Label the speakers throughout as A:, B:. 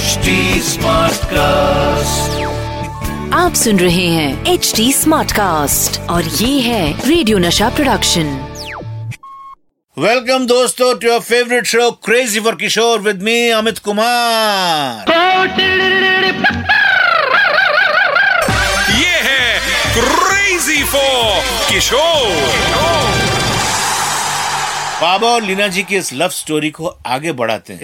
A: HD Smartcast.
B: आप सुन रहे हैं एच डी स्मार्ट कास्ट और ये है रेडियो नशा प्रोडक्शन
C: वेलकम दोस्तों to your favourite show crazy for Kishore with me Amit Kumar
D: ये है क्रेजी फॉर किशोर
C: बाबा और लीना जी की इस लव स्टोरी को आगे बढ़ाते हैं।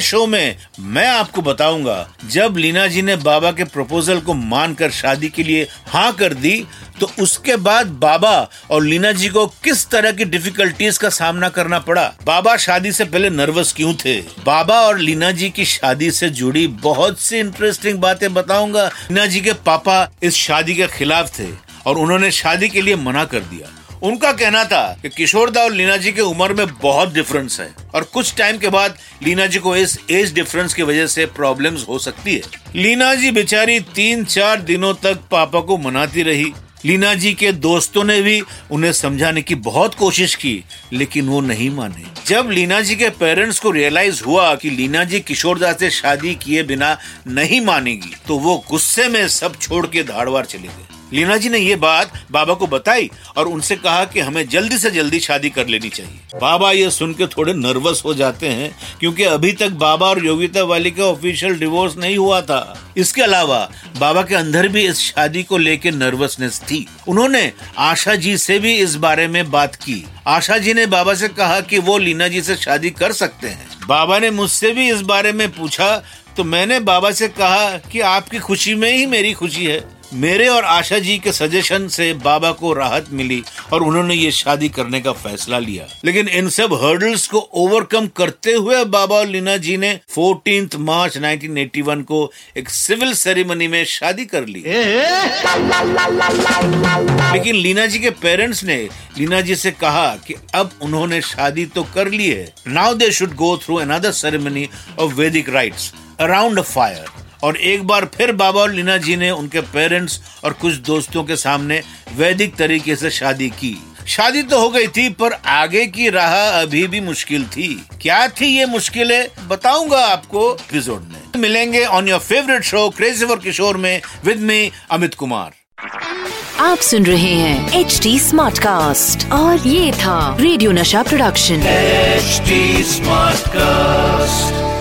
C: शो में मैं आपको बताऊँगा जब लीना जी ने बाबा के प्रपोजल को मानकर शादी के लिए हाँ कर दी तो उसके बाद बाबा और लीना जी को किस तरह की डिफिकल्टीज का सामना करना पड़ा? बाबा शादी से पहले नर्वस क्यों थे? बाबा और लीना जी की शादी से जुड़ी बहुत सी इंटरेस्टिंग बातें बताऊँगा। लीना जी के पापा इस शादी के खिलाफ थे और उन्होंने शादी के लिए मना कर दिया। उनका कहना था कि किशोरदा और लीना जी के उम्र में बहुत डिफरेंस है। और कुछ टाइम के बाद लीना जी को इस एज डिफरेंस की वजह से प्रॉब्लम्स हो सकती है। लीना जी बेचारी तीन चार दिनों तक पापा को मनाती रही। लीना जी के दोस्तों ने भी उन्हें समझाने की बहुत कोशिश की, लेकिन वो नहीं माने। जब लीना जी के पेरेंट्स को रियलाइज़ हुआ कि लीना जी किशोरदा से शादी किए बिना नहीं मानेगी तो वो गुस्से में सब छोड़ के धाड़वार चले गए। लीना जी ने ये बात बाबा को बताई और उनसे कहा कि हमें जल्दी से जल्दी शादी कर लेनी चाहिए। बाबा ये सुन के थोड़े नर्वस हो जाते हैं, क्योंकि अभी तक बाबा और योगिता वाली का ऑफिशियल डिवोर्स नहीं हुआ था। इसके अलावा, बाबा के अंदर भी इस शादी को लेकर नर्वसनेस थी। उन्होंने आशा जी से भी इस बारे में बात की। आशा जी ने बाबा से कहा कि वो लीना जी से शादी कर सकते हैं। बाबा ने मुझसे भी इस बारे में पूछा तो मैंने बाबा से कहा कि आपकी खुशी में ही मेरी खुशी है। मेरे और आशा जी के सजेशन से बाबा को राहत मिली और उन्होंने ये शादी करने का फैसला लिया। लेकिन इन सब हर्डल्स को ओवरकम करते हुए बाबा और लीना जी ने 14 मार्च 1981 को एक सिविल सेरेमनी में शादी कर ली। लेकिन लीना जी के पेरेंट्स ने लीना जी से कहा कि अब उन्होंने शादी तो कर ली है। Now they should go through another ceremony of Vedic rites around fire और एक बार फिर बाबा और लीना जी ने उनके पेरेंट्स और कुछ दोस्तों के सामने वैदिक तरीके से शादी की। शादी तो हो गई थी पर आगे की राह अभी भी मुश्किल थी। क्या थी ये मुश्किलें? बताऊँगा आपको एपिसोड में। मिलेंगे on your favourite show crazy for Kishore में विद मी अमित कुमार
B: आप सुन रहे हैं एच डी स्मार्ट कास्ट और ये था radio Nasha production
A: H smart Smartcast.